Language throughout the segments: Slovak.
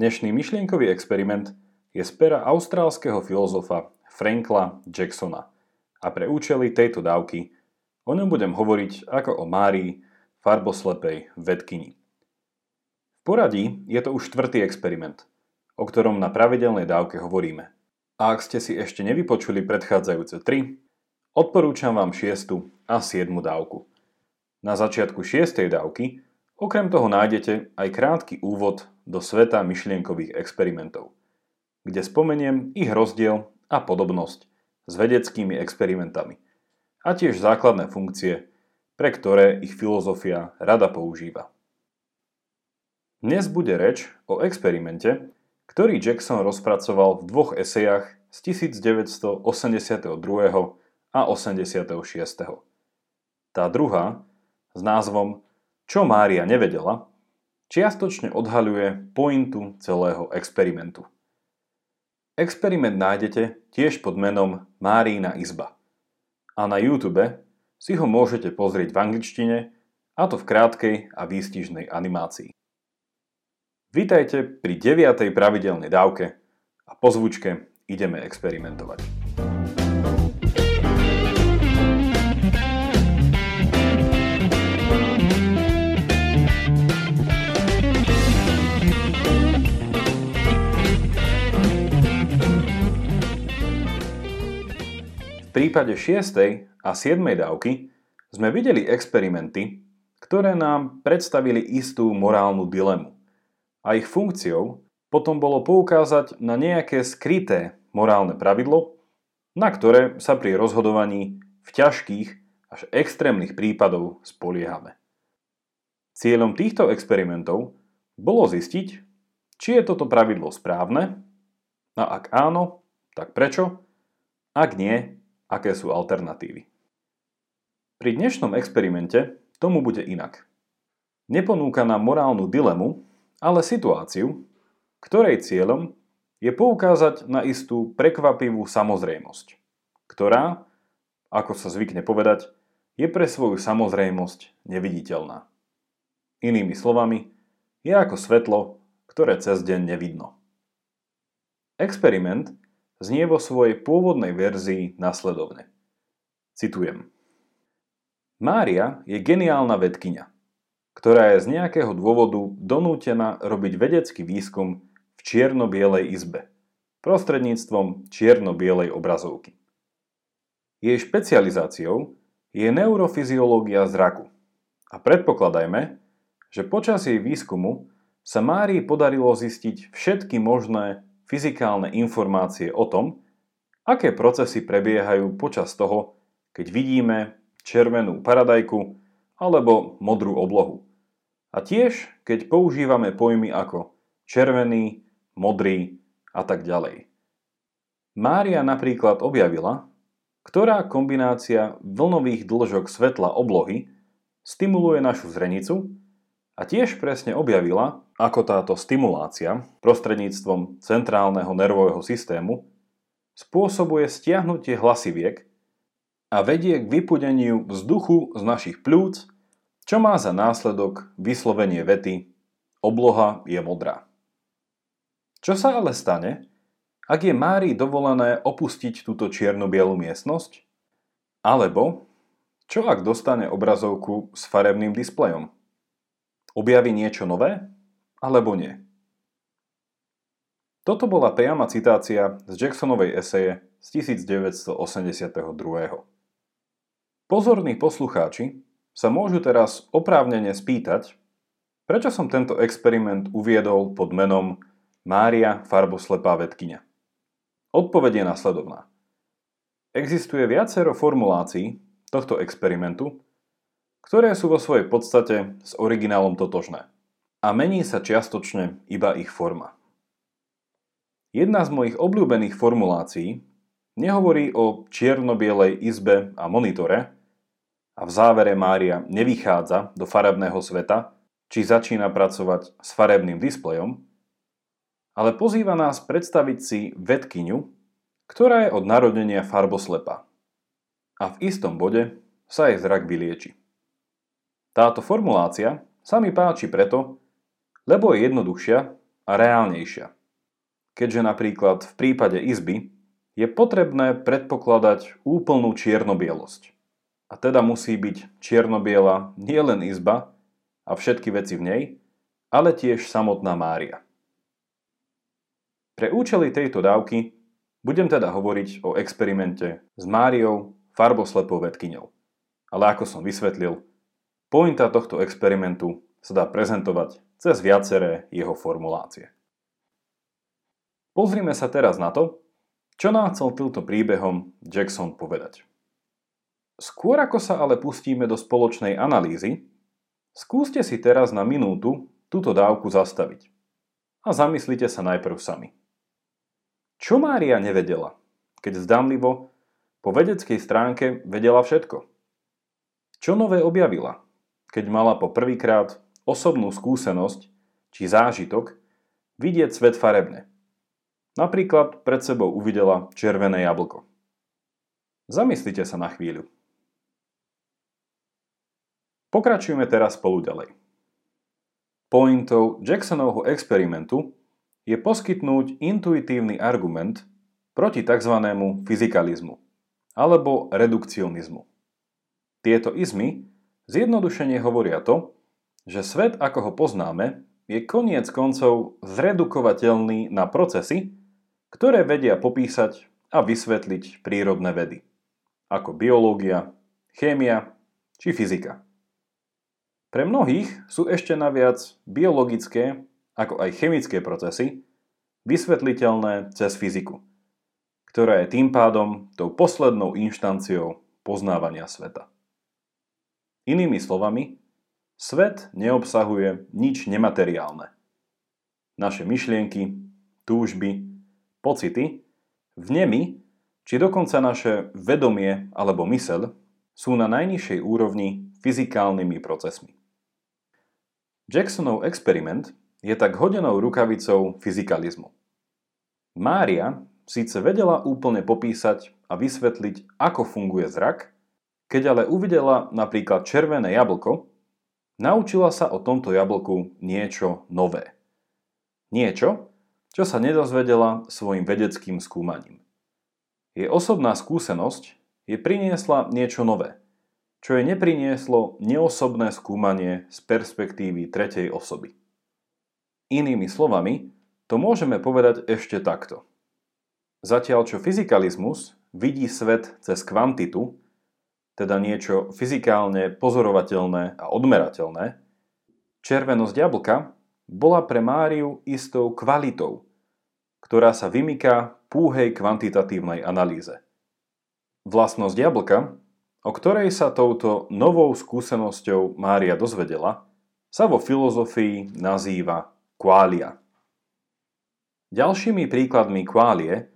Dnešný myšlienkový experiment je z pera austrálskeho filozofa Frankla Jacksona a pre účely tejto dávky o ňom budem hovoriť ako o Márii, farboslepej vedkyni. V poradí je to už štvrtý experiment, o ktorom na pravidelnej dávke hovoríme. A ak ste si ešte nevypočuli predchádzajúce tri, odporúčam vám šiestu a siedmu dávku. Na začiatku šiestej dávky okrem toho nájdete aj krátky úvod do sveta myšlienkových experimentov, kde spomeniem ich rozdiel a podobnosť s vedeckými experimentami a tiež základné funkcie, pre ktoré ich filozofia rada používa. Dnes bude reč o experimente, ktorý Jackson rozpracoval v dvoch esejach z 1982 a 86. Tá druhá, s názvom Čo Mária nevedela, čiastočne odhaľuje pointu celého experimentu. Experiment nájdete tiež pod menom Márína izba. A na YouTube si ho môžete pozrieť v angličtine, a to v krátkej a výstižnej animácii. Vítajte pri 9. pravidelnej dávke a po zvučke ideme experimentovať. Prípade 6. a 7. dávky sme videli experimenty, ktoré nám predstavili istú morálnu dilemu. A ich funkciou potom bolo poukázať na nejaké skryté morálne pravidlo, na ktoré sa pri rozhodovaní v ťažkých až extrémnych prípadov spoliehame. Cieľom týchto experimentov bolo zistiť, či je toto pravidlo správne a ak áno, tak prečo, ak nie, aké sú alternatívy. Pri dnešnom experimente tomu bude inak. Neponúka nám morálnu dilemu, ale situáciu, ktorej cieľom je poukázať na istú prekvapivú samozrejmosť, ktorá, ako sa zvykne povedať, je pre svoju samozrejmosť neviditeľná. Inými slovami, je ako svetlo, ktoré cez deň nevidno. Experiment znie vo svojej pôvodnej verzii nasledovne. Citujem. Mária je geniálna vedkynia, ktorá je z nejakého dôvodu donútená robiť vedecký výskum v čierno-bielej izbe prostredníctvom čierno-bielej obrazovky. Jej špecializáciou je neurofyziológia zraku a predpokladajme, že počas jej výskumu sa Márii podarilo zistiť všetky možné fyzikálne informácie o tom, aké procesy prebiehajú počas toho, keď vidíme červenú paradajku alebo modrú oblohu. A tiež, keď používame pojmy ako červený, modrý a tak ďalej. Mária napríklad objavila, ktorá kombinácia vlnových dĺžok svetla oblohy stimuluje našu zrenicu a tiež presne objavila, ako táto stimulácia prostredníctvom centrálneho nervového systému spôsobuje stiahnutie hlasiviek a vedie k vypudeniu vzduchu z našich plúc, čo má za následok vyslovenie vety obloha je modrá. Čo sa ale stane, ak je Márii dovolené opustiť túto čierno-bielu miestnosť? Alebo čo ak dostane obrazovku s farebným displejom? Objaví niečo nové? alebo nie. Toto bola priama citácia z Jacksonovej eseje z 1982. Pozorní poslucháči sa môžu teraz oprávnene spýtať, prečo som tento experiment uviedol pod menom Mária farboslepá vedkynia. Odpoveď je nasledovná. Existuje viacero formulácií tohto experimentu, ktoré sú vo svojej podstate s originálom totožné a mení sa čiastočne iba ich forma. Jedna z mojich obľúbených formulácií nehovorí o čierno-bielej izbe a monitore a v závere Mária nevychádza do farebného sveta, či začína pracovať s farebným displejom, ale pozýva nás predstaviť si vedkyňu, ktorá je od narodenia farboslepa. A v istom bode sa jej zrak vylieči. Táto formulácia sa mi páči preto, lebo je jednoduchšia a reálnejšia. Keďže napríklad v prípade izby je potrebné predpokladať úplnú čiernobielosť. A teda musí byť čiernobiela nielen izba a všetky veci v nej, ale tiež samotná Mária. Pre účely tejto dávky budem teda hovoriť o experimente s Máriou farboslepou vedkyňou. Ale ako som vysvetlil, pointa tohto experimentu sa dá prezentovať cez viaceré jeho formulácie. Pozrime sa teraz na to, čo nám chcel týmto príbehom Jackson povedať. Skôr ako sa ale pustíme do spoločnej analýzy, skúste si teraz na minútu túto dávku zastaviť. A zamyslite sa najprv sami. Čo Mária nevedela, keď zdanlivo po vedeckej stránke vedela všetko? Čo nové objavila, keď mala po prvýkrát osobnú skúsenosť či zážitok vidieť svet farebne? Napríklad pred sebou uvidela červené jablko. Zamyslite sa na chvíľu. Pokračujeme teraz spolu ďalej. Pointou Jacksonovho experimentu je poskytnúť intuitívny argument proti tzv. fyzikalizmu alebo redukcionizmu. Tieto izmy zjednodušene hovoria to, že svet ako ho poznáme je koniec koncov zredukovateľný na procesy, ktoré vedia popísať a vysvetliť prírodné vedy, ako biológia, chémia či fyzika. Pre mnohých sú ešte naviac biologické, ako aj chemické procesy, vysvetliteľné cez fyziku, ktorá je tým pádom tou poslednou inštanciou poznávania sveta. Inými slovami, svet neobsahuje nič nemateriálne. Naše myšlienky, túžby, pocity, vnemy, či dokonca naše vedomie alebo mysel sú na najnižšej úrovni fyzikálnymi procesmi. Jacksonov experiment je tak hodenou rukavicou fyzikalizmu. Mária síce vedela úplne popísať a vysvetliť, ako funguje zrak, keď ale uvidela napríklad červené jablko, naučila sa o tomto jablku niečo nové. Niečo, čo sa nedozvedela svojim vedeckým skúmaním. Jej osobná skúsenosť je priniesla niečo nové – čo jej neprinieslo neosobné skúmanie z perspektívy tretej osoby. Inými slovami, to môžeme povedať ešte takto. Zatiaľ čo fyzikalizmus vidí svet cez kvantitu, teda niečo fyzikálne pozorovateľné a odmerateľné, červenosť jablka bola pre Máriu istou kvalitou, ktorá sa vymyká púhej kvantitatívnej analýze. Vlastnosť jablka o ktorej sa touto novou skúsenosťou Mária dozvedela, sa vo filozofii nazýva kvália. Ďalšími príkladmi kválie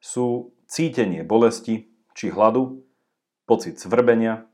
sú cítenie bolesti či hladu, pocit svrbenia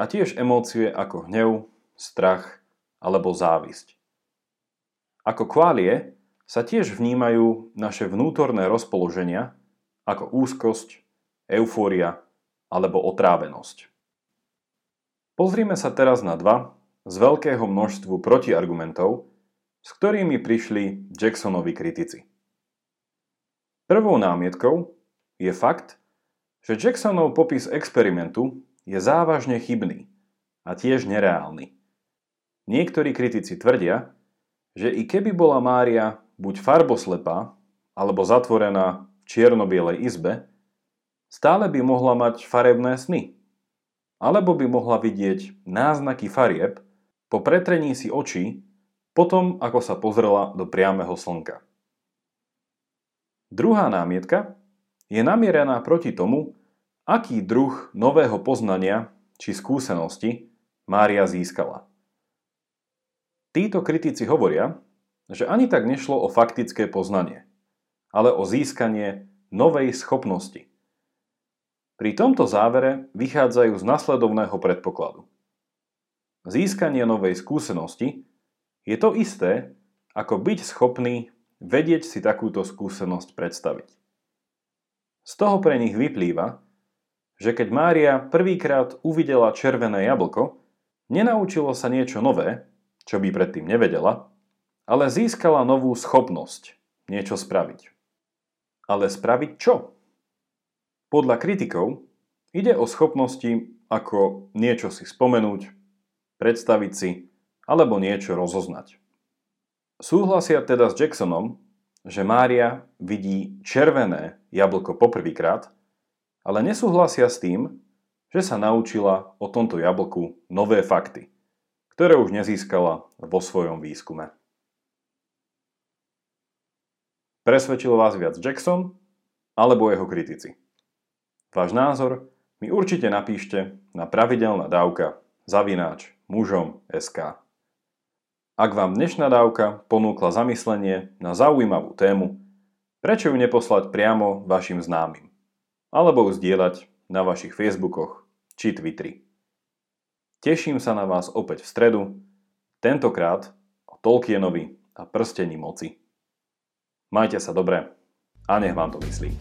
a tiež emócie ako hnev, strach alebo závisť. Ako kválie sa tiež vnímajú naše vnútorné rozpoloženia ako úzkosť, eufória alebo otrávenosť. Pozrime sa teraz na dva z veľkého množstvu protiargumentov, s ktorými prišli Jacksonovi kritici. Prvou námietkou je fakt, že Jacksonov popis experimentu je závažne chybný a tiež nereálny. Niektorí kritici tvrdia, že i keby bola Mária buď farboslepá alebo zatvorená v čierno-bielej izbe, stále by mohla mať farebné sny. Alebo by mohla vidieť náznaky farieb po pretrení si očí potom, ako sa pozrela do priameho slnka. Druhá námietka je namierená proti tomu, aký druh nového poznania či skúsenosti Mária získala. Títo kritici hovoria, že ani tak nešlo o faktické poznanie, ale o získanie novej schopnosti, pri tomto závere vychádzajú z nasledovného predpokladu. Získanie novej skúsenosti je to isté, ako byť schopný vedieť si takúto skúsenosť predstaviť. Z toho pre nich vyplýva, že keď Mária prvýkrát uvidela červené jablko, nenaučilo sa niečo nové, čo by predtým nevedela, ale získala novú schopnosť niečo spraviť. Ale spraviť čo? Podľa kritikov ide o schopnosti ako niečo si spomenúť, predstaviť si alebo niečo rozoznať. Súhlasia teda s Jacksonom, že Mária vidí červené jablko poprvýkrát, ale nesúhlasia s tým, že sa naučila o tomto jablku nové fakty, ktoré už nezískala vo svojom výskume. Presvedčil vás viac Jackson alebo jeho kritici? Váš názor mi určite napíšte na pravidelná dávka zavináč mužom SK. Ak vám dnešná dávka ponúkla zamyslenie na zaujímavú tému, prečo ju neposlať priamo vašim známym? Alebo ju zdieľať na vašich Facebookoch či Twitteri. Teším sa na vás opäť v stredu, tentokrát o Tolkienovi a prstení moci. Majte sa dobre a nech vám to myslí.